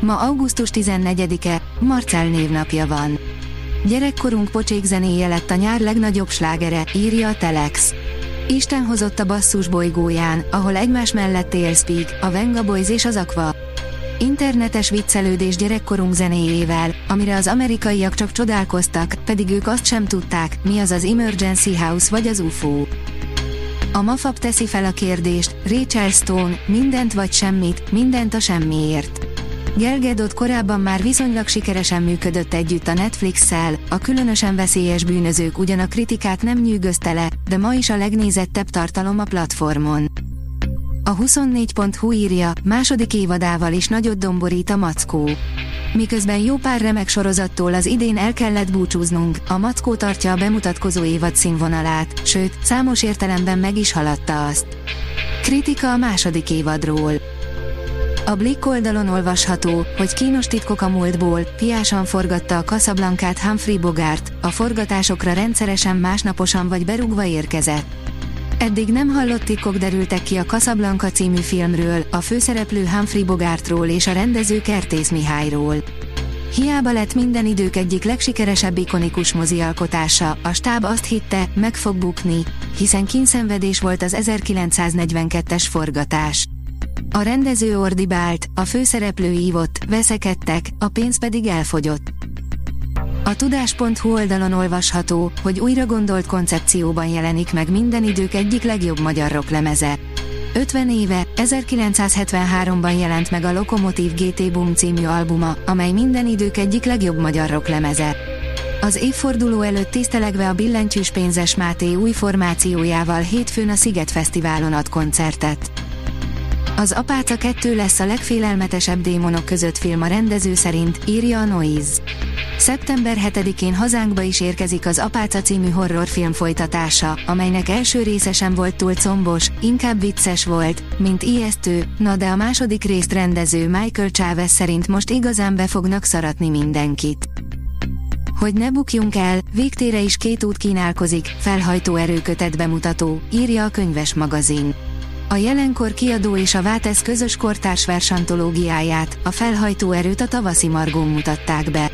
Ma augusztus 14-e, Marcel névnapja van. Gyerekkorunk pocsék zenéje lett a nyár legnagyobb slágere, írja a Telex. Isten hozott a basszus bolygóján, ahol egymás mellett Tailspeak, a Venga Boys és az Aqua. Internetes viccelődés gyerekkorunk zenéjével, amire az amerikaiak csak csodálkoztak, pedig ők azt sem tudták, mi az az Emergency House vagy az UFO. A Mafab teszi fel a kérdést, Rachel Stone, mindent vagy semmit, mindent a semmiért. Gal korábban már viszonylag sikeresen működött együtt a Netflix-szel, a különösen veszélyes bűnözők ugyan a kritikát nem nyűgözte le, de ma is a legnézettebb tartalom a platformon. A 24.hu írja, második évadával is nagyot domborít a Mackó. Miközben jó pár remek sorozattól az idén el kellett búcsúznunk, a Mackó tartja a bemutatkozó évad színvonalát, sőt, számos értelemben meg is haladta azt. Kritika a második évadról. A Blick oldalon olvasható, hogy kínos titkok a múltból, piásan forgatta a Casablancát Humphrey Bogart, a forgatásokra rendszeresen másnaposan vagy berúgva érkezett. Eddig nem hallott titkok derültek ki a Casablanca című filmről, a főszereplő Humphrey Bogartról és a rendező Kertész Mihályról. Hiába lett minden idők egyik legsikeresebb ikonikus mozialkotása, a stáb azt hitte, meg fog bukni, hiszen kínszenvedés volt az 1942-es forgatás. A rendező ordibált, a főszereplő ívott, veszekedtek, a pénz pedig elfogyott. A tudás.hu oldalon olvasható, hogy újra gondolt koncepcióban jelenik meg minden idők egyik legjobb magyar rocklemeze. 50 éve, 1973-ban jelent meg a Lokomotív GT Boom című albuma, amely minden idők egyik legjobb magyar rocklemeze. Az évforduló előtt tisztelegve a billentyűs pénzes Máté új formációjával hétfőn a Sziget Fesztiválon ad koncertet. Az Apáca 2 lesz a legfélelmetesebb démonok között film a rendező szerint, írja a Noise. Szeptember 7-én hazánkba is érkezik az Apáca című horrorfilm folytatása, amelynek első része sem volt túl combos, inkább vicces volt, mint ijesztő, na de a második részt rendező Michael Chávez szerint most igazán be fognak szaratni mindenkit. Hogy ne bukjunk el, végtére is két út kínálkozik, felhajtó erőkötet bemutató, írja a könyves magazin. A jelenkor kiadó és a Vátesz közös kortárs versantológiáját, a felhajtó erőt a tavaszi margón mutatták be.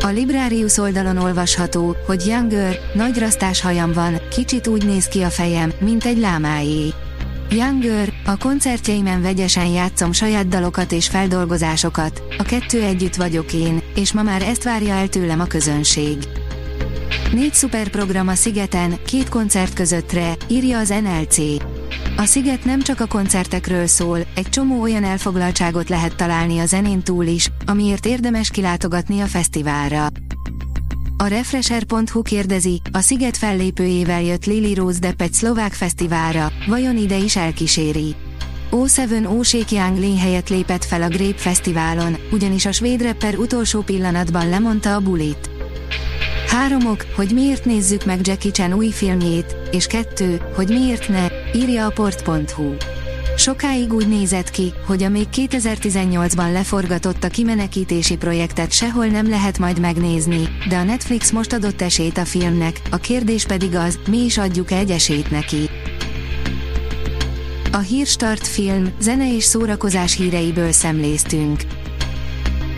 A Librarius oldalon olvasható, hogy Younger, nagy rasztás hajam van, kicsit úgy néz ki a fejem, mint egy lámáé. Younger, a koncertjeimen vegyesen játszom saját dalokat és feldolgozásokat, a kettő együtt vagyok én, és ma már ezt várja el tőlem a közönség. Négy szuperprogram a Szigeten, két koncert közöttre, írja az NLC. A Sziget nem csak a koncertekről szól, egy csomó olyan elfoglaltságot lehet találni a zenén túl is, amiért érdemes kilátogatni a fesztiválra. A Refresher.hu kérdezi, a Sziget fellépőjével jött Lily Rose Depp egy szlovák fesztiválra, vajon ide is elkíséri? O7 Ósék Young helyett lépett fel a Grape Fesztiválon, ugyanis a svéd rapper utolsó pillanatban lemondta a bulit. Három ok, hogy miért nézzük meg Jackie Chan új filmjét, és kettő, hogy miért ne, írja a port.hu. Sokáig úgy nézett ki, hogy a még 2018-ban leforgatott a kimenekítési projektet sehol nem lehet majd megnézni, de a Netflix most adott esélyt a filmnek, a kérdés pedig az, mi is adjuk-e egy esélyt neki. A Hírstart film, zene és szórakozás híreiből szemléztünk.